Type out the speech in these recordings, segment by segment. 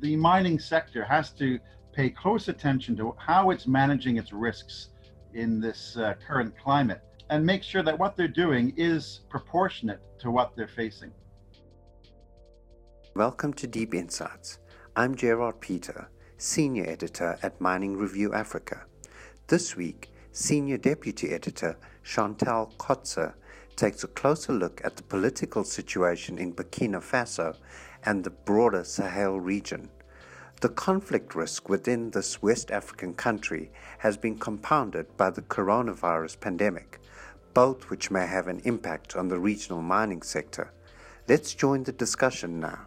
the mining sector has to pay close attention to how it's managing its risks in this uh, current climate and make sure that what they're doing is proportionate to what they're facing. Welcome to Deep Insights. I'm Gerard Peter, Senior Editor at Mining Review Africa. This week, Senior Deputy Editor Chantal Kotze takes a closer look at the political situation in Burkina Faso and the broader Sahel region. The conflict risk within this West African country has been compounded by the coronavirus pandemic, both which may have an impact on the regional mining sector. Let's join the discussion now.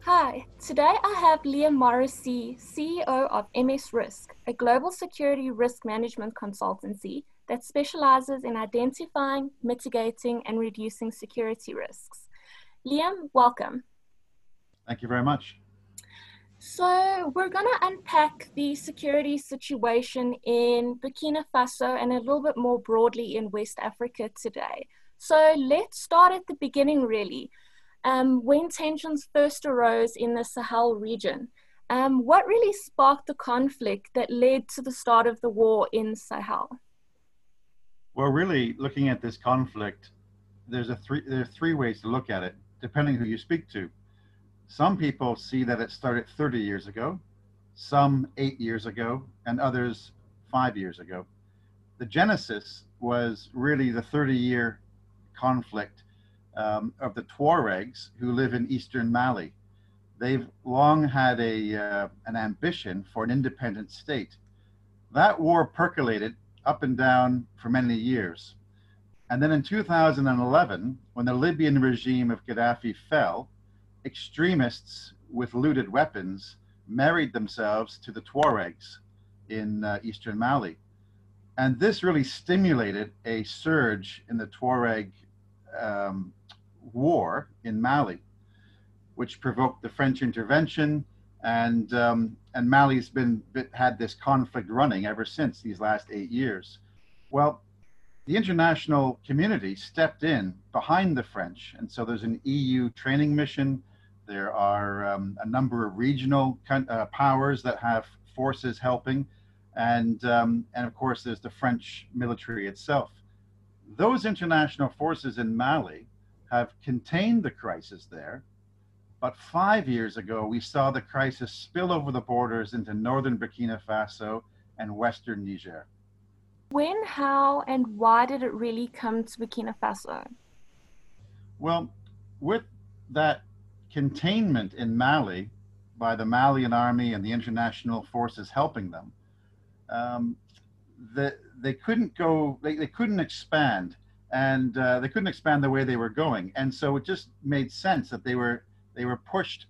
Hi, today I have Liam Morrissey, CEO of MS Risk, a global security risk management consultancy that specializes in identifying, mitigating, and reducing security risks. Liam, welcome. Thank you very much. So, we're going to unpack the security situation in Burkina Faso and a little bit more broadly in West Africa today. So, let's start at the beginning, really. Um, when tensions first arose in the Sahel region, um, what really sparked the conflict that led to the start of the war in Sahel? Well, really, looking at this conflict, there's a three there are three ways to look at it, depending who you speak to. Some people see that it started 30 years ago, some eight years ago, and others five years ago. The genesis was really the 30 year conflict um, of the Tuaregs who live in eastern Mali. They've long had a, uh, an ambition for an independent state. That war percolated up and down for many years. And then in 2011, when the Libyan regime of Gaddafi fell, extremists with looted weapons married themselves to the Tuaregs in uh, eastern Mali. And this really stimulated a surge in the Tuareg um, war in Mali, which provoked the French intervention. And, um, and Mali's been had this conflict running ever since these last eight years. Well, the international community stepped in behind the French. And so there's an EU training mission there are um, a number of regional uh, powers that have forces helping, and um, and of course there's the French military itself. Those international forces in Mali have contained the crisis there, but five years ago we saw the crisis spill over the borders into northern Burkina Faso and western Niger. When, how, and why did it really come to Burkina Faso? Well, with that containment in Mali by the Malian army and the international forces helping them, um, the, they couldn't go, they, they couldn't expand and uh, they couldn't expand the way they were going. And so it just made sense that they were, they were pushed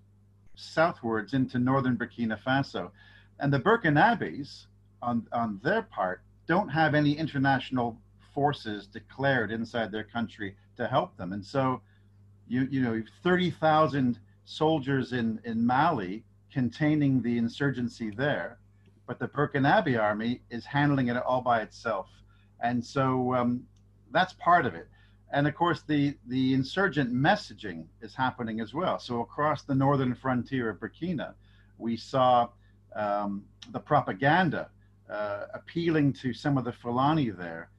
southwards into northern Burkina Faso. And the Burkinabes, on, on their part, don't have any international forces declared inside their country to help them. And so you you know 30,000 soldiers in in Mali containing the insurgency there, but the Burkinabe army is handling it all by itself, and so um, that's part of it. And of course, the the insurgent messaging is happening as well. So across the northern frontier of Burkina, we saw um, the propaganda uh, appealing to some of the Fulani there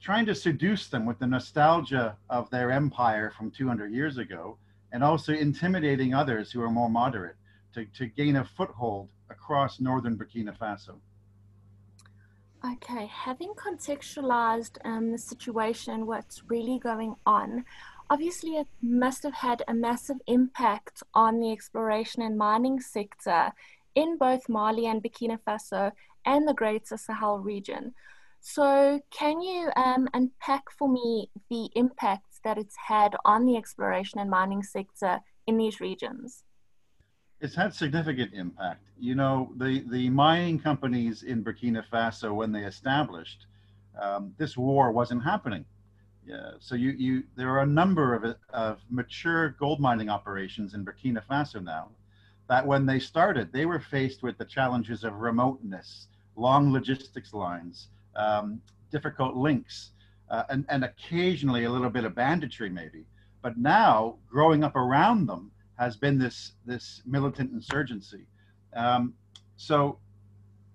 trying to seduce them with the nostalgia of their empire from 200 years ago, and also intimidating others who are more moderate to, to gain a foothold across northern Burkina Faso. Okay, having contextualized um, the situation, what's really going on, obviously it must have had a massive impact on the exploration and mining sector in both Mali and Burkina Faso and the Greater Sahel region. So, can you um, unpack for me the impacts that it's had on the exploration and mining sector in these regions? It's had significant impact. You know, the, the mining companies in Burkina Faso, when they established, um, this war wasn't happening. Yeah, so you, you, there are a number of, of mature gold mining operations in Burkina Faso now that when they started, they were faced with the challenges of remoteness, long logistics lines, um, difficult links, uh, and, and occasionally a little bit of banditry maybe. But now, growing up around them has been this this militant insurgency. Um, so,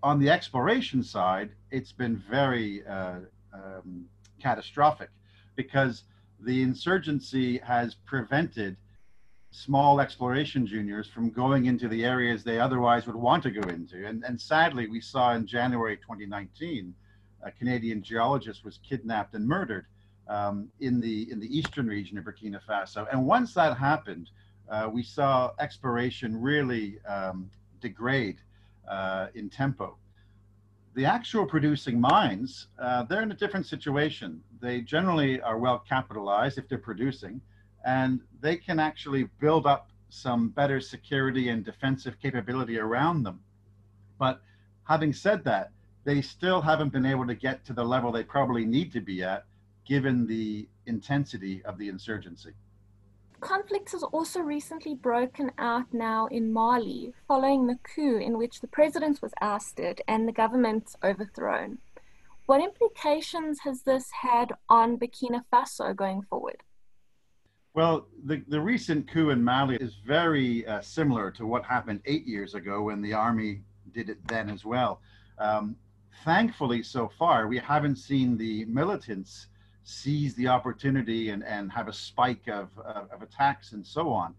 on the exploration side, it's been very uh, um, catastrophic because the insurgency has prevented small exploration juniors from going into the areas they otherwise would want to go into. And, and sadly, we saw in January 2019, a Canadian geologist was kidnapped and murdered um, in the in the eastern region of Burkina Faso. And once that happened, uh, we saw exploration really um, degrade uh, in tempo. The actual producing mines, uh, they're in a different situation. They generally are well capitalized if they're producing, and they can actually build up some better security and defensive capability around them. But having said that, they still haven't been able to get to the level they probably need to be at given the intensity of the insurgency. Conflict has also recently broken out now in Mali following the coup in which the president was ousted and the government overthrown. What implications has this had on Burkina Faso going forward? Well, the, the recent coup in Mali is very uh, similar to what happened eight years ago when the army did it then as well. Um, thankfully, so far, we haven't seen the militants seize the opportunity and, and have a spike of, of, of attacks and so on.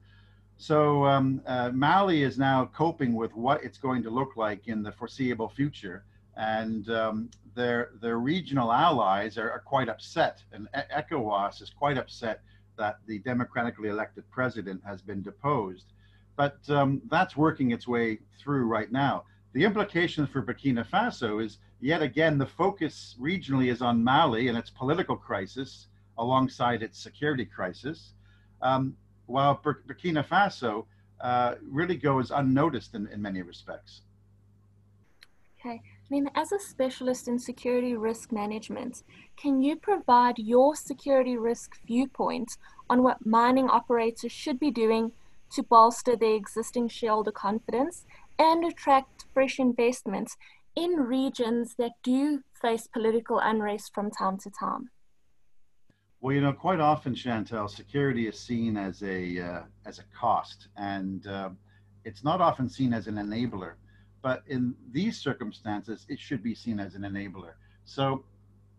So um, uh, Mali is now coping with what it's going to look like in the foreseeable future. And um, their, their regional allies are, are quite upset. And ECOWAS is quite upset that the democratically elected president has been deposed. But um, that's working its way through right now. The implications for Burkina Faso is yet again the focus regionally is on Mali and its political crisis alongside its security crisis, um, while Bur Burkina Faso uh, really goes unnoticed in, in many respects. Okay. Liam, as a specialist in security risk management, can you provide your security risk viewpoint on what mining operators should be doing to bolster their existing shareholder confidence and attract fresh investments in regions that do face political unrest from time to time? Well, you know, quite often, Chantel, security is seen as a uh, as a cost, and uh, it's not often seen as an enabler. But in these circumstances, it should be seen as an enabler. So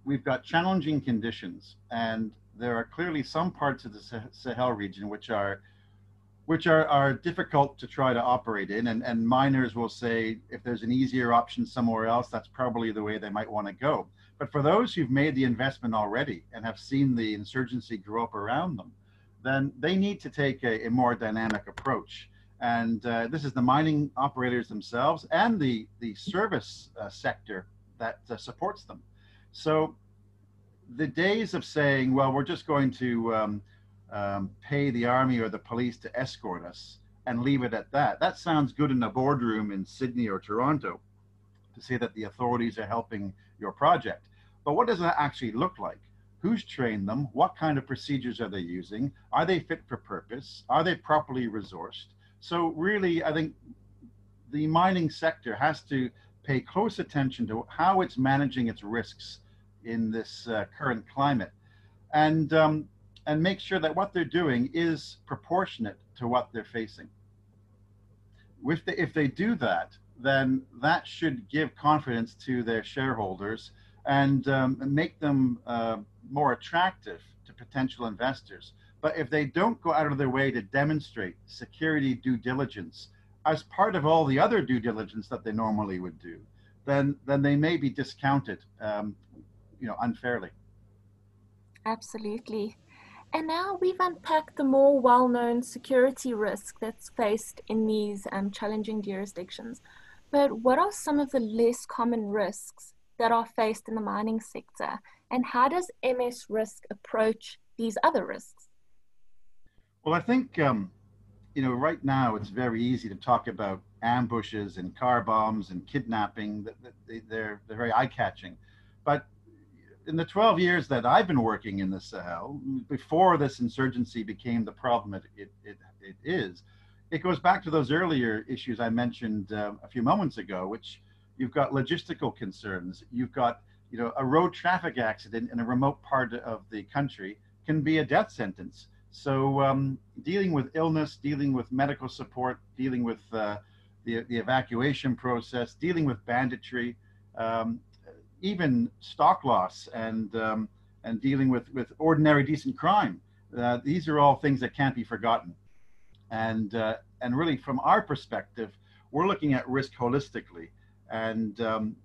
we've got challenging conditions, and there are clearly some parts of the Sahel region which are which are, are difficult to try to operate in. And, and miners will say if there's an easier option somewhere else, that's probably the way they might want to go. But for those who've made the investment already and have seen the insurgency grow up around them, then they need to take a, a more dynamic approach. And uh, this is the mining operators themselves and the, the service uh, sector that uh, supports them. So the days of saying, well, we're just going to um, um, pay the army or the police to escort us and leave it at that, that sounds good in a boardroom in Sydney or Toronto to say that the authorities are helping your project. But what does that actually look like? Who's trained them? What kind of procedures are they using? Are they fit for purpose? Are they properly resourced? So really, I think the mining sector has to pay close attention to how it's managing its risks in this uh, current climate, and um, and make sure that what they're doing is proportionate to what they're facing. If they, if they do that, then that should give confidence to their shareholders and um, make them uh, more attractive to potential investors. But if they don't go out of their way to demonstrate security due diligence as part of all the other due diligence that they normally would do, then then they may be discounted, um, you know, unfairly. Absolutely. And now we've unpacked the more well-known security risk that's faced in these um, challenging jurisdictions. But what are some of the less common risks that are faced in the mining sector? And how does MS Risk approach these other risks? Well, I think um, you know right now it's very easy to talk about ambushes and car bombs and kidnapping. They're they're very eye catching, but in the 12 years that I've been working in the Sahel, before this insurgency became the problem it, it, it, it is, it goes back to those earlier issues I mentioned uh, a few moments ago, which you've got logistical concerns. You've got, you know, a road traffic accident in a remote part of the country can be a death sentence So um, dealing with illness, dealing with medical support, dealing with uh, the, the evacuation process, dealing with banditry, um, even stock loss and, um, and dealing with, with ordinary decent crime. Uh, these are all things that can't be forgotten. And, uh, and really from our perspective, we're looking at risk holistically. And um,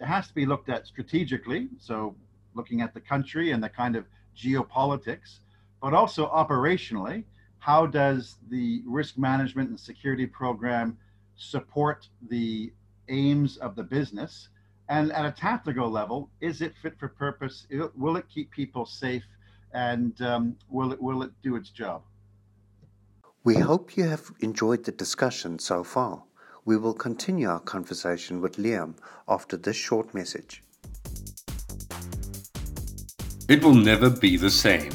it has to be looked at strategically. So looking at the country and the kind of geopolitics, but also operationally, how does the risk management and security program support the aims of the business? And at a tactical level, is it fit for purpose? Will it keep people safe? And um, will, it, will it do its job? We hope you have enjoyed the discussion so far. We will continue our conversation with Liam after this short message. It will never be the same.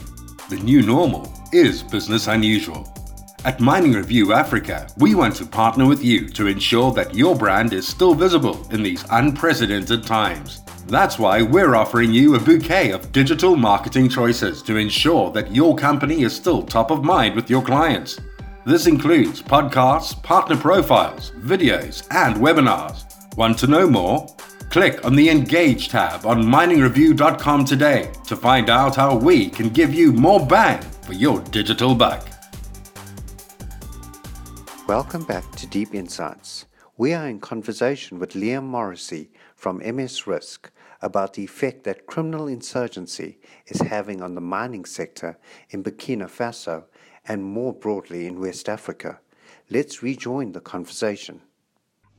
The new normal is business unusual. At Mining Review Africa, we want to partner with you to ensure that your brand is still visible in these unprecedented times. That's why we're offering you a bouquet of digital marketing choices to ensure that your company is still top of mind with your clients. This includes podcasts, partner profiles, videos, and webinars. Want to know more? Click on the Engage tab on miningreview.com today to find out how we can give you more bang for your digital buck. Welcome back to Deep Insights. We are in conversation with Liam Morrissey from MS Risk about the effect that criminal insurgency is having on the mining sector in Burkina Faso and more broadly in West Africa. Let's rejoin the conversation.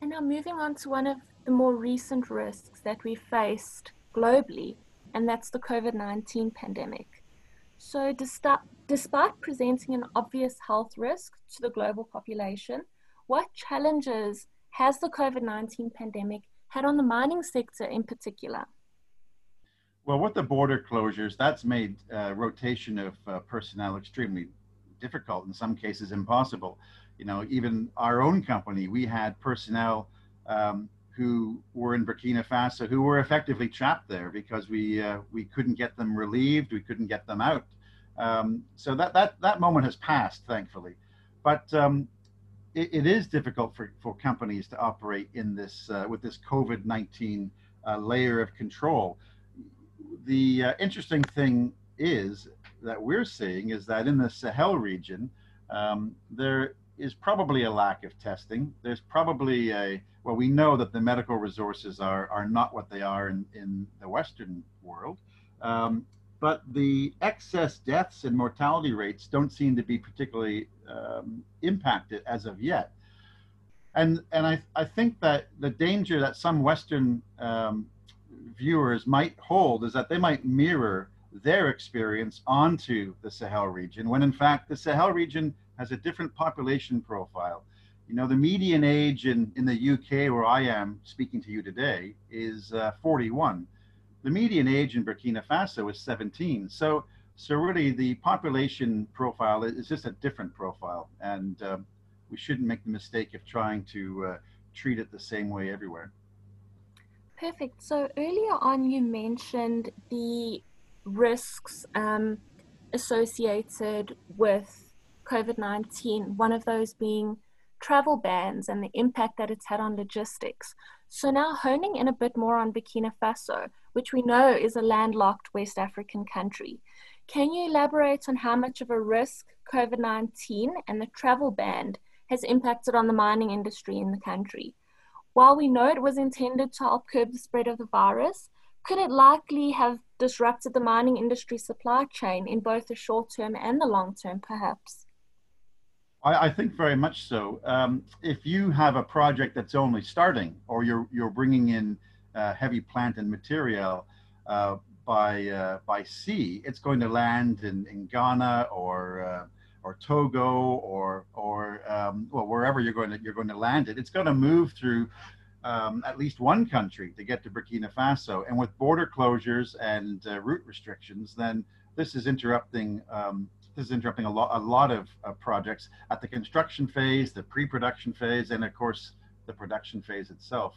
And now moving on to one of the more recent risks that we faced globally, and that's the COVID 19 pandemic. So, despite presenting an obvious health risk to the global population, what challenges has the COVID 19 pandemic had on the mining sector in particular? Well, with the border closures, that's made uh, rotation of uh, personnel extremely difficult, in some cases impossible. You know, even our own company, we had personnel um, who were in Burkina Faso who were effectively trapped there because we uh, we couldn't get them relieved, we couldn't get them out. Um, so that that that moment has passed, thankfully. But um, it, it is difficult for, for companies to operate in this uh, with this COVID nineteen uh, layer of control. The uh, interesting thing is that we're seeing is that in the Sahel region, um, there is probably a lack of testing. There's probably a well, we know that the medical resources are are not what they are in in the Western world, um, but the excess deaths and mortality rates don't seem to be particularly um, impacted as of yet. And and I I think that the danger that some Western um, viewers might hold is that they might mirror their experience onto the Sahel region, when in fact the Sahel region has a different population profile. You know, the median age in, in the UK, where I am speaking to you today, is uh, 41. The median age in Burkina Faso is 17. So, so really, the population profile is just a different profile, and um, we shouldn't make the mistake of trying to uh, treat it the same way everywhere. Perfect. So earlier on, you mentioned the risks um, associated with COVID 19, one of those being travel bans and the impact that it's had on logistics. So, now honing in a bit more on Burkina Faso, which we know is a landlocked West African country, can you elaborate on how much of a risk COVID 19 and the travel ban has impacted on the mining industry in the country? While we know it was intended to help curb the spread of the virus, could it likely have disrupted the mining industry supply chain in both the short term and the long term, perhaps? I, I think very much so. Um, if you have a project that's only starting, or you're you're bringing in uh, heavy plant and material uh, by uh, by sea, it's going to land in, in Ghana or uh, or Togo or or um, well wherever you're going to you're going to land it. It's going to move through um, at least one country to get to Burkina Faso. And with border closures and uh, route restrictions, then this is interrupting um, is interrupting a lot a lot of uh, projects at the construction phase, the pre-production phase, and of course the production phase itself.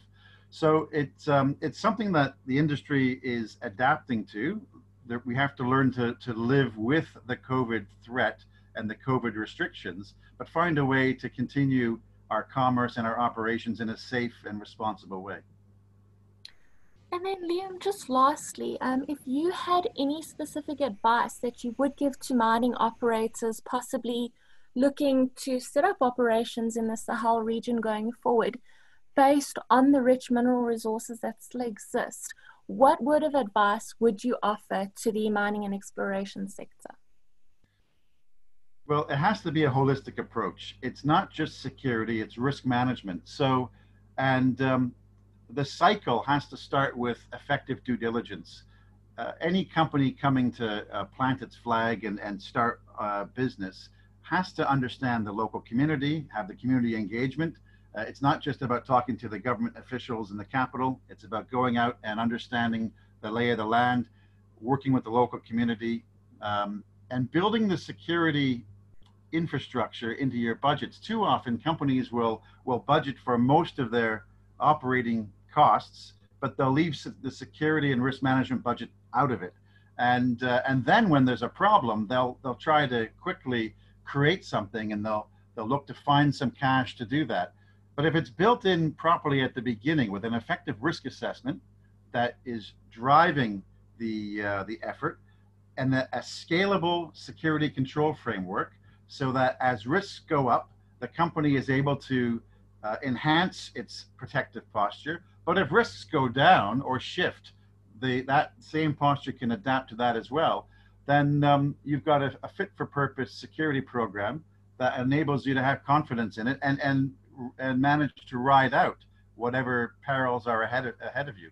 So it's um, it's something that the industry is adapting to. That we have to learn to to live with the COVID threat and the COVID restrictions, but find a way to continue our commerce and our operations in a safe and responsible way. And then, Liam, just lastly, um, if you had any specific advice that you would give to mining operators, possibly looking to set up operations in the Sahel region going forward, based on the rich mineral resources that still exist, what word of advice would you offer to the mining and exploration sector? Well, it has to be a holistic approach. It's not just security, it's risk management. So, and um, the cycle has to start with effective due diligence. Uh, any company coming to uh, plant its flag and, and start uh, business has to understand the local community, have the community engagement. Uh, it's not just about talking to the government officials in the capital, it's about going out and understanding the lay of the land, working with the local community, um, and building the security infrastructure into your budgets. Too often, companies will, will budget for most of their operating costs, but they'll leave the security and risk management budget out of it. And uh, and then when there's a problem, they'll they'll try to quickly create something, and they'll they'll look to find some cash to do that. But if it's built in properly at the beginning with an effective risk assessment that is driving the uh, the effort, and a, a scalable security control framework, so that as risks go up, the company is able to uh, enhance its protective posture but if risks go down or shift, the, that same posture can adapt to that as well. Then um, you've got a, a fit for purpose security program that enables you to have confidence in it and, and, and manage to ride out whatever perils are ahead of, ahead of you.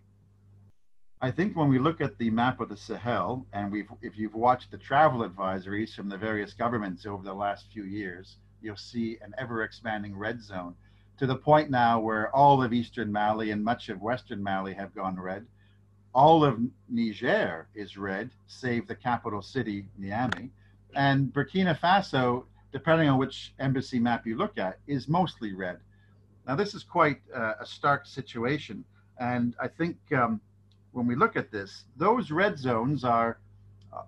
I think when we look at the map of the Sahel, and we've, if you've watched the travel advisories from the various governments over the last few years, you'll see an ever expanding red zone to the point now where all of eastern Mali and much of western Mali have gone red. All of Niger is red, save the capital city, Niamey. And Burkina Faso, depending on which embassy map you look at, is mostly red. Now, this is quite uh, a stark situation. And I think um, when we look at this, those red zones are, uh,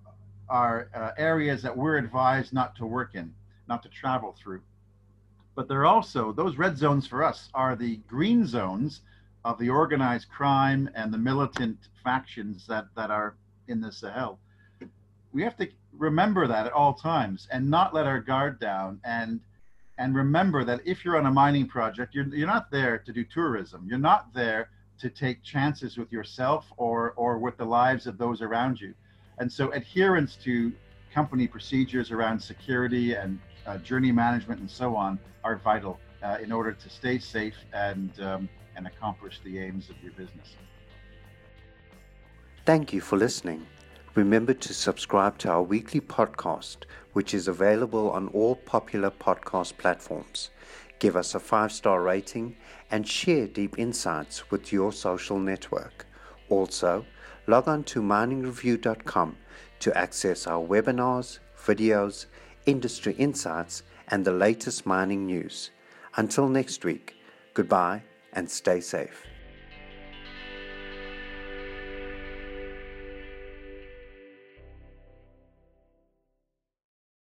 are uh, areas that we're advised not to work in, not to travel through but they're also those red zones for us are the green zones of the organized crime and the militant factions that that are in the Sahel. We have to remember that at all times and not let our guard down and and remember that if you're on a mining project, you're you're not there to do tourism. You're not there to take chances with yourself or or with the lives of those around you. And so adherence to company procedures around security and uh, journey management and so on are vital uh, in order to stay safe and, um, and accomplish the aims of your business. Thank you for listening. Remember to subscribe to our weekly podcast, which is available on all popular podcast platforms. Give us a five star rating and share deep insights with your social network. Also, log on to miningreview.com to access our webinars, videos, industry insights, and the latest mining news. Until next week, goodbye and stay safe.